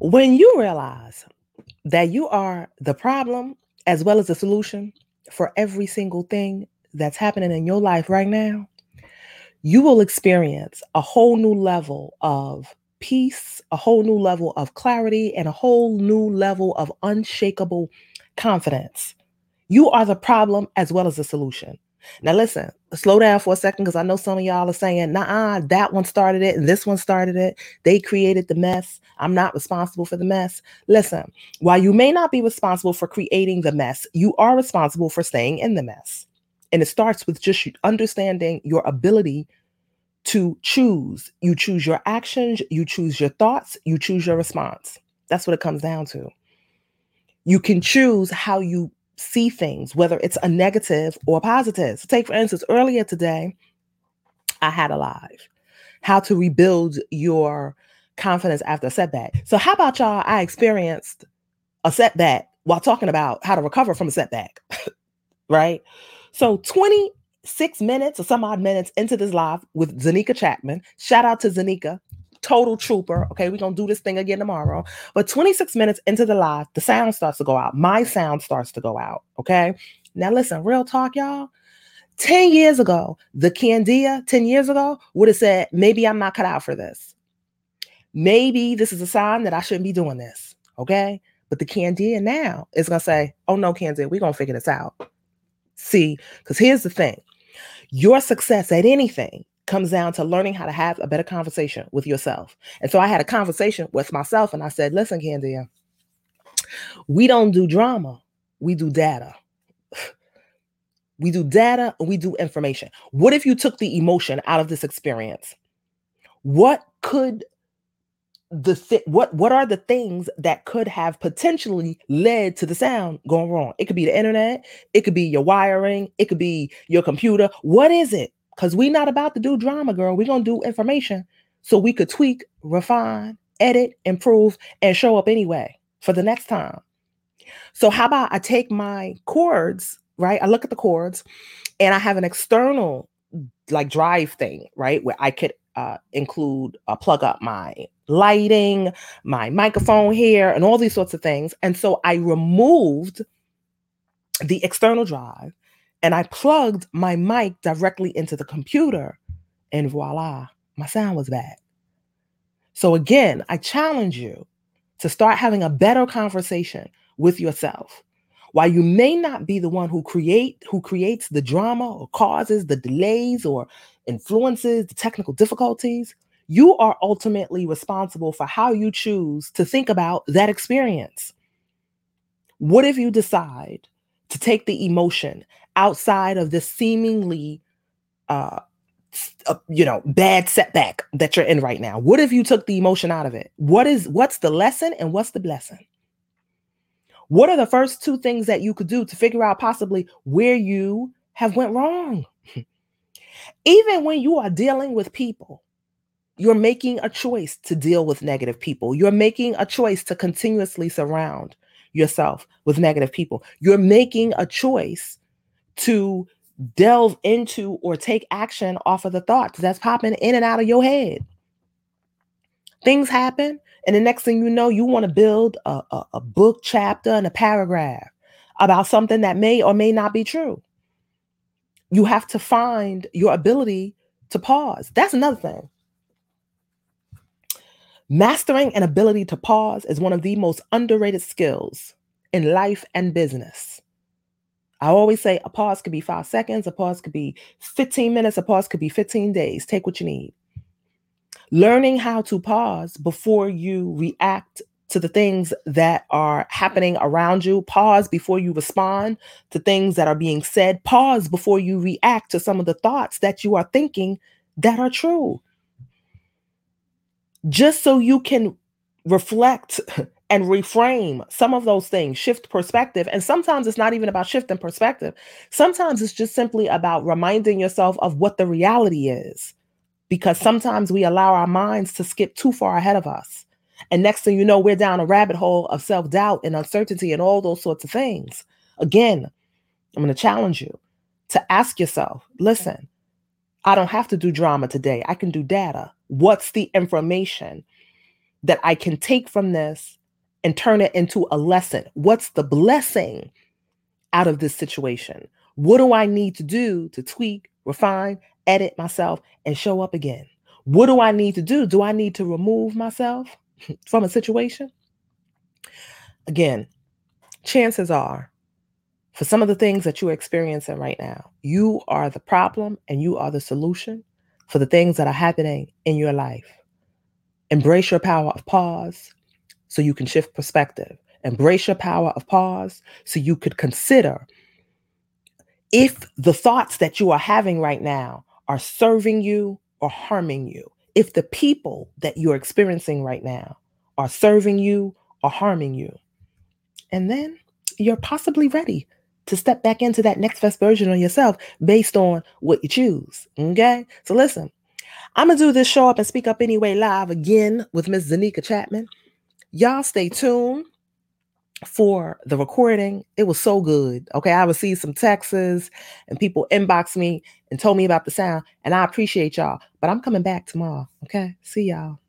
When you realize that you are the problem as well as the solution for every single thing that's happening in your life right now, you will experience a whole new level of peace, a whole new level of clarity, and a whole new level of unshakable confidence. You are the problem as well as the solution. Now, listen, slow down for a second because I know some of y'all are saying, nah, that one started it and this one started it. They created the mess. I'm not responsible for the mess. Listen, while you may not be responsible for creating the mess, you are responsible for staying in the mess. And it starts with just understanding your ability to choose. You choose your actions, you choose your thoughts, you choose your response. That's what it comes down to. You can choose how you see things, whether it's a negative or positive. So take, for instance, earlier today, I had a live how to rebuild your confidence after a setback. So, how about y'all? I experienced a setback while talking about how to recover from a setback, right? So, 26 minutes or some odd minutes into this live with Zanika Chapman. Shout out to Zanika, total trooper. Okay, we're gonna do this thing again tomorrow. But 26 minutes into the live, the sound starts to go out. My sound starts to go out. Okay. Now listen, real talk, y'all. 10 years ago, the Candia 10 years ago would have said, maybe I'm not cut out for this. Maybe this is a sign that I shouldn't be doing this. Okay. But the Candia now is going to say, oh no, Candia, we're going to figure this out. See, because here's the thing your success at anything comes down to learning how to have a better conversation with yourself. And so I had a conversation with myself and I said, listen, Candia, we don't do drama, we do data. We do data and we do information. What if you took the emotion out of this experience? What could the th- what what are the things that could have potentially led to the sound going wrong it could be the internet it could be your wiring it could be your computer what is it because we're not about to do drama girl. We're going to do information so we could tweak refine edit improve and show up anyway for the next time. So how about i take my cords right? I look at the cords and i have an external like drive thing right? Where i could uh, include uh, plug up my lighting, my microphone here, and all these sorts of things. And so I removed the external drive and I plugged my mic directly into the computer, and voila, my sound was bad. So again, I challenge you to start having a better conversation with yourself. While you may not be the one who create who creates the drama or causes the delays or influences the technical difficulties, you are ultimately responsible for how you choose to think about that experience. What if you decide to take the emotion outside of the seemingly uh, uh, you know bad setback that you're in right now. What if you took the emotion out of it? What is what's the lesson and what's the blessing? What are the first two things that you could do to figure out possibly where you have went wrong? Even when you are dealing with people you're making a choice to deal with negative people. You're making a choice to continuously surround yourself with negative people. You're making a choice to delve into or take action off of the thoughts that's popping in and out of your head. Things happen, and the next thing you know, you want to build a, a, a book chapter and a paragraph about something that may or may not be true. You have to find your ability to pause. That's another thing. Mastering an ability to pause is one of the most underrated skills in life and business. I always say a pause could be five seconds, a pause could be 15 minutes, a pause could be 15 days. Take what you need. Learning how to pause before you react to the things that are happening around you, pause before you respond to things that are being said, pause before you react to some of the thoughts that you are thinking that are true just so you can reflect and reframe some of those things, shift perspective. And sometimes it's not even about shifting perspective. Sometimes it's just simply about reminding yourself of what the reality is. Because sometimes we allow our minds to skip too far ahead of us. And next thing you know, we're down a rabbit hole of self doubt and uncertainty and all those sorts of things. Again, I'm going to challenge you to ask yourself listen, I don't have to do drama today. I can do data. What's the information that I can take from this and turn it into a lesson? What's the blessing out of this situation? What do I need to do to tweak, refine, edit myself, and show up again? What do I need to do? Do I need to remove myself from a situation? Again, chances are, for some of the things that you're experiencing right now, you are the problem and you are the solution for the things that are happening in your life. Embrace your power of pause so you can shift perspective. Embrace your power of pause so you could consider if the thoughts that you are having right now are serving you or harming you. If the people that you're experiencing right now are serving you or harming you. And then you're possibly ready to step back into that next best version of yourself based on what you choose. Okay. So listen, I'm going to do this show up and speak up anyway live again with Miss Zanika Chapman. Y'all stay tuned for the recording. It was so good. Okay. I received some texts and people inboxed me and told me about the sound. And I appreciate y'all. But I'm coming back tomorrow. Okay. See y'all.